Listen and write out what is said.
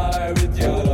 far with you.